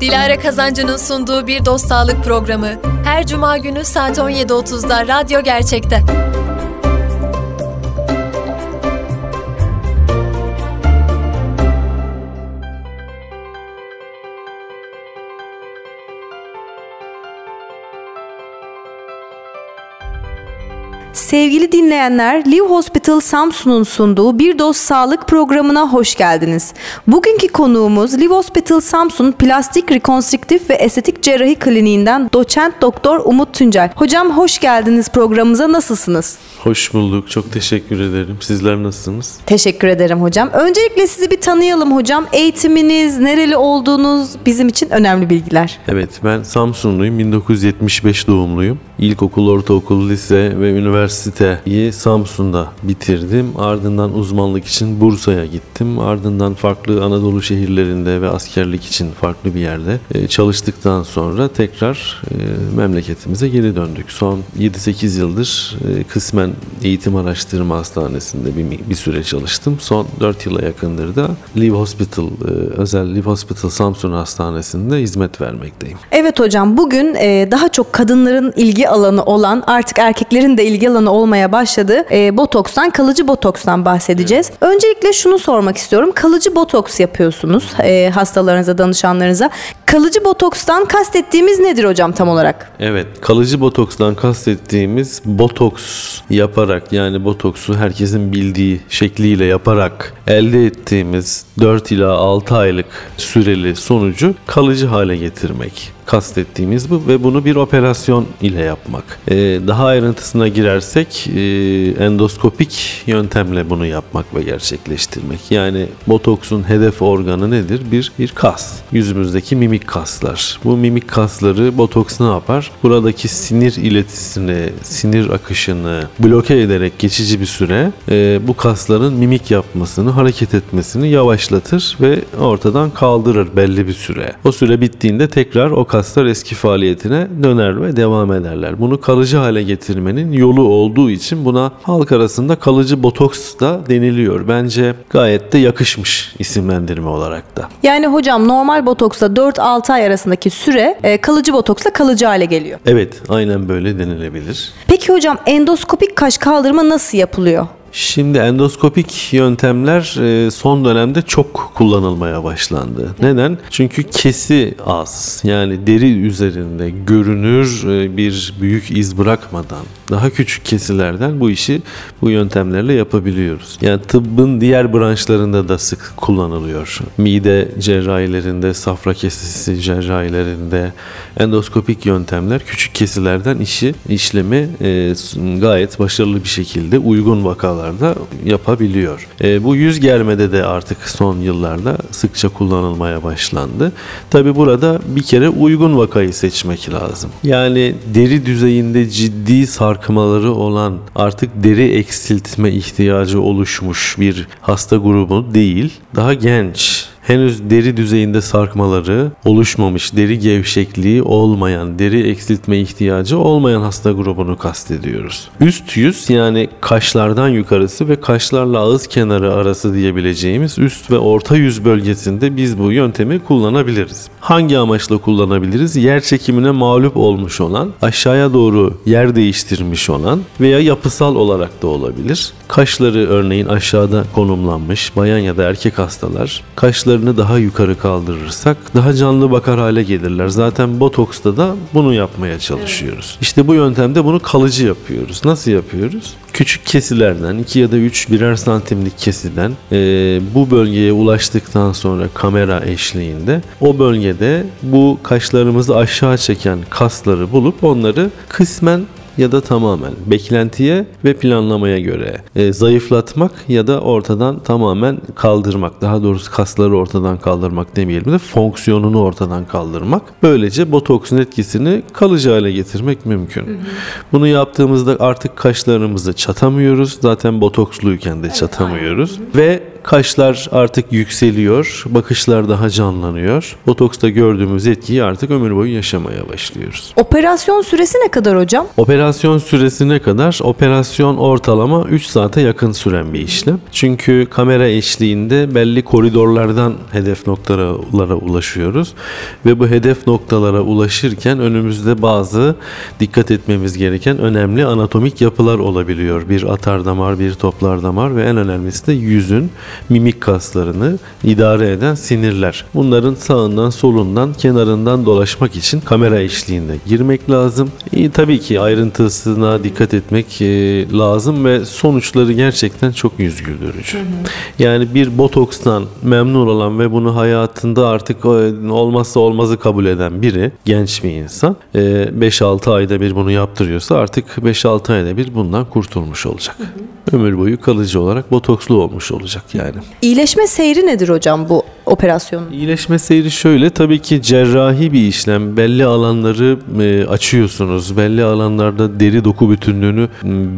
Dilara Kazancı'nın sunduğu Bir Dost Sağlık programı her cuma günü saat 17.30'da Radyo Gerçek'te. Sevgili dinleyenler, Live Hospital Samsun'un sunduğu Bir Dost Sağlık programına hoş geldiniz. Bugünkü konuğumuz Live Hospital Samsun Plastik Rekonstrüktif ve Estetik Cerrahi Kliniğinden doçent doktor Umut Tuncel. Hocam hoş geldiniz programımıza. Nasılsınız? Hoş bulduk. Çok teşekkür ederim. Sizler nasılsınız? Teşekkür ederim hocam. Öncelikle sizi bir tanıyalım hocam. Eğitiminiz, nereli olduğunuz bizim için önemli bilgiler. Evet, ben Samsunluyum. 1975 doğumluyum. İlkokul, ortaokul, lise ve üniversiteyi Samsun'da bitirdim. Ardından uzmanlık için Bursa'ya gittim. Ardından farklı Anadolu şehirlerinde ve askerlik için farklı bir yerde e, çalıştıktan sonra tekrar e, memleketimize geri döndük. Son 7-8 yıldır e, kısmen eğitim araştırma hastanesinde bir, bir süre çalıştım. Son 4 yıla yakındır da Live Hospital, özel Live Hospital Samsun Hastanesi'nde hizmet vermekteyim. Evet hocam bugün daha çok kadınların ilgi alanı olan artık erkeklerin de ilgi alanı olmaya başladı. E, botokstan, kalıcı botokstan bahsedeceğiz. Evet. Öncelikle şunu sormak istiyorum. Kalıcı botoks yapıyorsunuz e, hastalarınıza, danışanlarınıza. Kalıcı botokstan kastettiğimiz nedir hocam tam olarak? Evet, kalıcı botokstan kastettiğimiz botoks yaparak yani botoksu herkesin bildiği şekliyle yaparak elde ettiğimiz 4 ila 6 aylık süreli sonucu kalıcı hale getirmek kastettiğimiz bu ve bunu bir operasyon ile yapmak. Ee, daha ayrıntısına girersek e, endoskopik yöntemle bunu yapmak ve gerçekleştirmek. Yani botoksun hedef organı nedir? Bir bir kas. Yüzümüzdeki mimik mimik kaslar. Bu mimik kasları botoks ne yapar? Buradaki sinir iletisini, sinir akışını bloke ederek geçici bir süre e, bu kasların mimik yapmasını, hareket etmesini yavaşlatır ve ortadan kaldırır belli bir süre. O süre bittiğinde tekrar o kaslar eski faaliyetine döner ve devam ederler. Bunu kalıcı hale getirmenin yolu olduğu için buna halk arasında kalıcı botoks da deniliyor. Bence gayet de yakışmış isimlendirme olarak da. Yani hocam normal botoksa 4 6 ay arasındaki süre e, kalıcı botoksla kalıcı hale geliyor. Evet aynen böyle denilebilir. Peki hocam endoskopik kaş kaldırma nasıl yapılıyor? Şimdi endoskopik yöntemler e, son dönemde çok kullanılmaya başlandı. Neden? Çünkü kesi az. Yani deri üzerinde görünür e, bir büyük iz bırakmadan daha küçük kesilerden bu işi bu yöntemlerle yapabiliyoruz. Yani tıbbın diğer branşlarında da sık kullanılıyor. Mide cerrahilerinde, safra kesesi cerrahilerinde endoskopik yöntemler küçük kesilerden işi, işlemi e, gayet başarılı bir şekilde uygun vakalar alanlarda yapabiliyor. E, bu yüz germede de artık son yıllarda sıkça kullanılmaya başlandı. Tabi burada bir kere uygun vakayı seçmek lazım. Yani deri düzeyinde ciddi sarkmaları olan artık deri eksiltme ihtiyacı oluşmuş bir hasta grubu değil, daha genç henüz deri düzeyinde sarkmaları oluşmamış, deri gevşekliği olmayan, deri eksiltme ihtiyacı olmayan hasta grubunu kastediyoruz. Üst yüz yani kaşlardan yukarısı ve kaşlarla ağız kenarı arası diyebileceğimiz üst ve orta yüz bölgesinde biz bu yöntemi kullanabiliriz. Hangi amaçla kullanabiliriz? Yer çekimine mağlup olmuş olan, aşağıya doğru yer değiştirmiş olan veya yapısal olarak da olabilir. Kaşları örneğin aşağıda konumlanmış bayan ya da erkek hastalar kaşları omurlarını daha yukarı kaldırırsak daha canlı bakar hale gelirler. Zaten botoksta da bunu yapmaya çalışıyoruz. Evet. İşte bu yöntemde bunu kalıcı yapıyoruz. Nasıl yapıyoruz? Küçük kesilerden 2 ya da 3 birer santimlik kesiden e, bu bölgeye ulaştıktan sonra kamera eşliğinde o bölgede bu kaşlarımızı aşağı çeken kasları bulup onları kısmen ya da tamamen beklentiye ve planlamaya göre e, zayıflatmak ya da ortadan tamamen kaldırmak. Daha doğrusu kasları ortadan kaldırmak demeyelim de fonksiyonunu ortadan kaldırmak. Böylece botoksun etkisini kalıcı hale getirmek mümkün. Hı hı. Bunu yaptığımızda artık kaşlarımızı çatamıyoruz. Zaten botoksluyken de evet, çatamıyoruz. Aynen. Ve kaşlar artık yükseliyor, bakışlar daha canlanıyor. Botoksta gördüğümüz etkiyi artık ömür boyu yaşamaya başlıyoruz. Operasyon süresi ne kadar hocam? Operasyon süresine kadar operasyon ortalama 3 saate yakın süren bir işlem. Çünkü kamera eşliğinde belli koridorlardan hedef noktalara ulaşıyoruz ve bu hedef noktalara ulaşırken önümüzde bazı dikkat etmemiz gereken önemli anatomik yapılar olabiliyor. Bir atar damar, bir toplar damar ve en önemlisi de yüzün mimik kaslarını idare eden sinirler. Bunların sağından solundan kenarından dolaşmak için kamera eşliğinde girmek lazım. E, tabii ki ayrıntısına dikkat etmek e, lazım ve sonuçları gerçekten çok yüz güldürücü. Yani bir botokstan memnun olan ve bunu hayatında artık e, olmazsa olmazı kabul eden biri, genç bir insan e, 5-6 ayda bir bunu yaptırıyorsa artık 5-6 ayda bir bundan kurtulmuş olacak. Ömür boyu kalıcı olarak botokslu olmuş olacak yani. İyileşme seyri nedir hocam bu operasyonun? İyileşme seyri şöyle tabii ki cerrahi bir işlem. Belli alanları e, açıyorsunuz. Belli alanlarda deri doku bütünlüğünü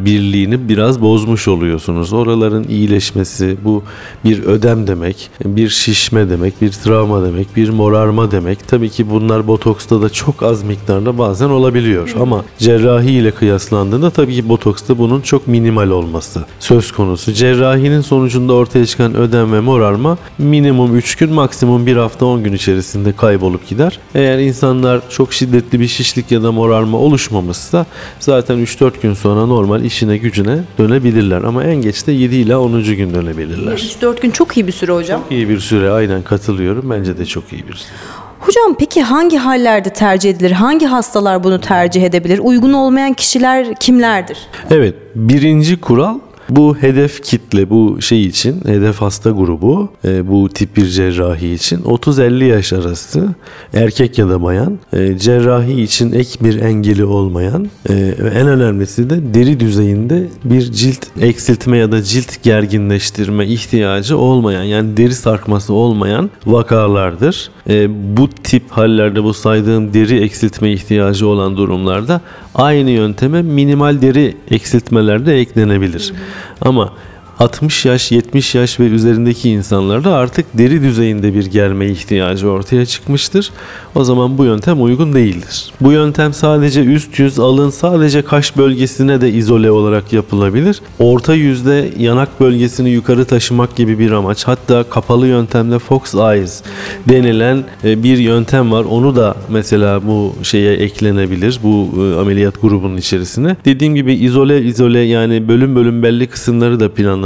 birliğini biraz bozmuş oluyorsunuz. Oraların iyileşmesi bu bir ödem demek, bir şişme demek, bir travma demek, bir morarma demek. Tabii ki bunlar botoksta da çok az miktarda bazen olabiliyor. Ama cerrahi ile kıyaslandığında tabii ki botoksta bunun çok minimal olması söz konusu. Cerrahinin sonucunda ortaya çıkan ödem ve morarma minimum 3 gün maksimum 1 hafta 10 gün içerisinde kaybolup gider. Eğer insanlar çok şiddetli bir şişlik ya da morarma oluşmamışsa zaten 3-4 gün sonra normal işine gücüne dönebilirler. Ama en geç de 7 ile 10. gün dönebilirler. 3-4 gün çok iyi bir süre hocam. İyi bir süre aynen katılıyorum. Bence de çok iyi bir süre. Hocam peki hangi hallerde tercih edilir? Hangi hastalar bunu tercih edebilir? Uygun olmayan kişiler kimlerdir? Evet birinci kural bu hedef kitle bu şey için hedef hasta grubu e, bu tip bir cerrahi için 30-50 yaş arası erkek ya da bayan e, cerrahi için ek bir engeli olmayan e, en önemlisi de deri düzeyinde bir cilt eksiltme ya da cilt gerginleştirme ihtiyacı olmayan yani deri sarkması olmayan vakalardır. E, bu tip hallerde bu saydığım deri eksiltme ihtiyacı olan durumlarda aynı yönteme minimal deri eksiltmelerde eklenebilir. Ama 60 yaş, 70 yaş ve üzerindeki insanlarda artık deri düzeyinde bir germe ihtiyacı ortaya çıkmıştır. O zaman bu yöntem uygun değildir. Bu yöntem sadece üst yüz, alın, sadece kaş bölgesine de izole olarak yapılabilir. Orta yüzde yanak bölgesini yukarı taşımak gibi bir amaç. Hatta kapalı yöntemde Fox Eyes denilen e, bir yöntem var. Onu da mesela bu şeye eklenebilir. Bu e, ameliyat grubunun içerisine. Dediğim gibi izole izole yani bölüm bölüm belli kısımları da planlanabilir.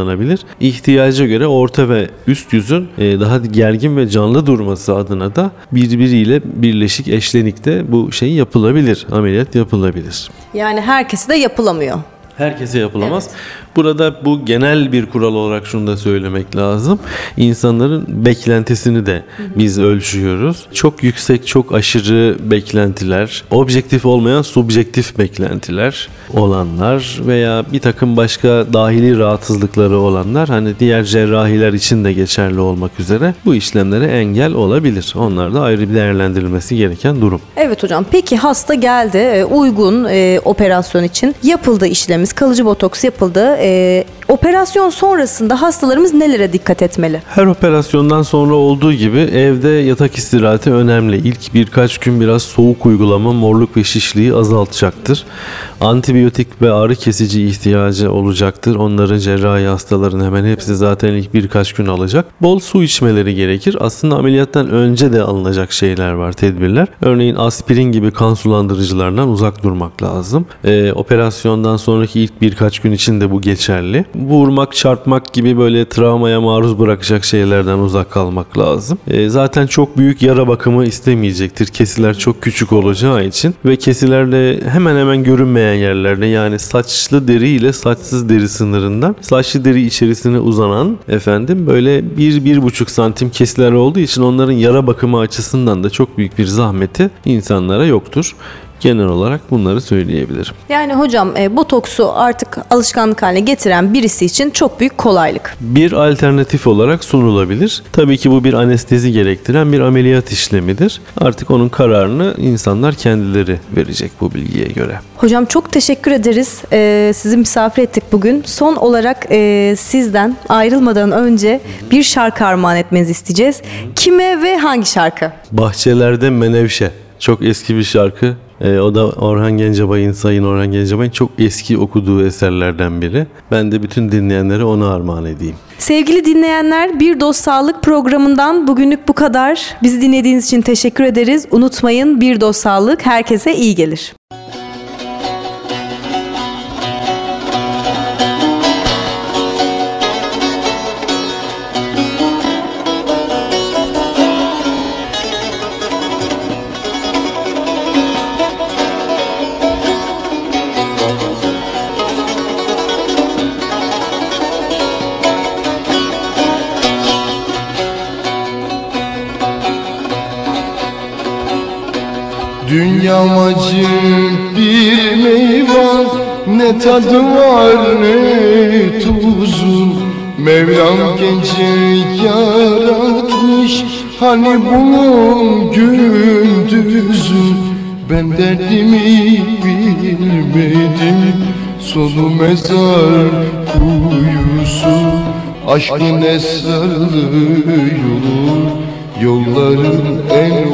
İhtiyaca göre orta ve üst yüzün e, daha gergin ve canlı durması adına da birbiriyle birleşik eşlenikte bu şey yapılabilir. Ameliyat yapılabilir. Yani herkese de yapılamıyor. Herkese yapılamaz. Burada bu genel bir kural olarak şunu da söylemek lazım. İnsanların beklentisini de biz ölçüyoruz. Çok yüksek, çok aşırı beklentiler, objektif olmayan subjektif beklentiler olanlar veya bir takım başka dahili rahatsızlıkları olanlar hani diğer cerrahiler için de geçerli olmak üzere bu işlemlere engel olabilir. Onlar da ayrı bir değerlendirilmesi gereken durum. Evet hocam. Peki hasta geldi. e, Uygun e, operasyon için yapıldı işlemimiz. Kalıcı botoks yapıldı. E, e operasyon sonrasında hastalarımız nelere dikkat etmeli? Her operasyondan sonra olduğu gibi evde yatak istirahati önemli. İlk birkaç gün biraz soğuk uygulama morluk ve şişliği azaltacaktır. Antibiyotik ve ağrı kesici ihtiyacı olacaktır. Onların cerrahi hastaların hemen hepsi zaten ilk birkaç gün alacak. Bol su içmeleri gerekir. Aslında ameliyattan önce de alınacak şeyler var, tedbirler. Örneğin aspirin gibi kan sulandırıcılardan uzak durmak lazım. Ee, operasyondan sonraki ilk birkaç gün için de bu geçerli. Vurmak, çarpmak gibi böyle travmaya maruz bırakacak şeylerden uzak kalmak lazım. Ee, zaten çok büyük yara bakımı istemeyecektir. Kesiler çok küçük olacağı için ve kesilerde hemen hemen görünmeyen yerlerde yani saçlı deri ile saçsız deri sınırından saçlı deri içerisine uzanan efendim böyle 1-1,5 santim kesiler olduğu için onların yara bakımı açısından da çok büyük bir zahmeti insanlara yoktur. Genel olarak bunları söyleyebilirim. Yani hocam e, botoksu artık alışkanlık haline getiren birisi için çok büyük kolaylık. Bir alternatif olarak sunulabilir. Tabii ki bu bir anestezi gerektiren bir ameliyat işlemidir. Artık onun kararını insanlar kendileri verecek bu bilgiye göre. Hocam çok teşekkür ederiz. Ee, sizi misafir ettik bugün. Son olarak e, sizden ayrılmadan önce bir şarkı armağan etmenizi isteyeceğiz. Kime ve hangi şarkı? Bahçelerde Menevşe. Çok eski bir şarkı. Ee, o da Orhan Gencebay'ın, Sayın Orhan Gencebay'ın çok eski okuduğu eserlerden biri. Ben de bütün dinleyenlere onu armağan edeyim. Sevgili dinleyenler Bir Dost Sağlık programından bugünlük bu kadar. Bizi dinlediğiniz için teşekkür ederiz. Unutmayın Bir Dost Sağlık herkese iyi gelir. Acı bir meyvan Ne tadı var ne tuzu. Mevlam genci yaratmış Hani bunun gündüzü. Ben derdimi bilmedim Sonu mezar kuyusu. Aşkın esrarlı yolu Yolların en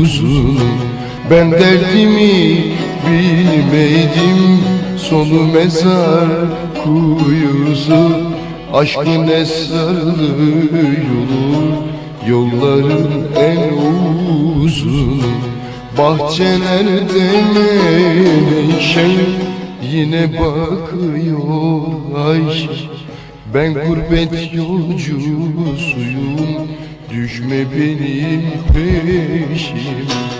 uzunu Ben derdimi bilmedim Sonu mezar kuyusu. Aşkın esrarlı yolu. Yolların en uzunu Bahçelerde menekşe Yine bakıyor Ayşe Ben gurbet yolcusuyum. Düşme benim peşime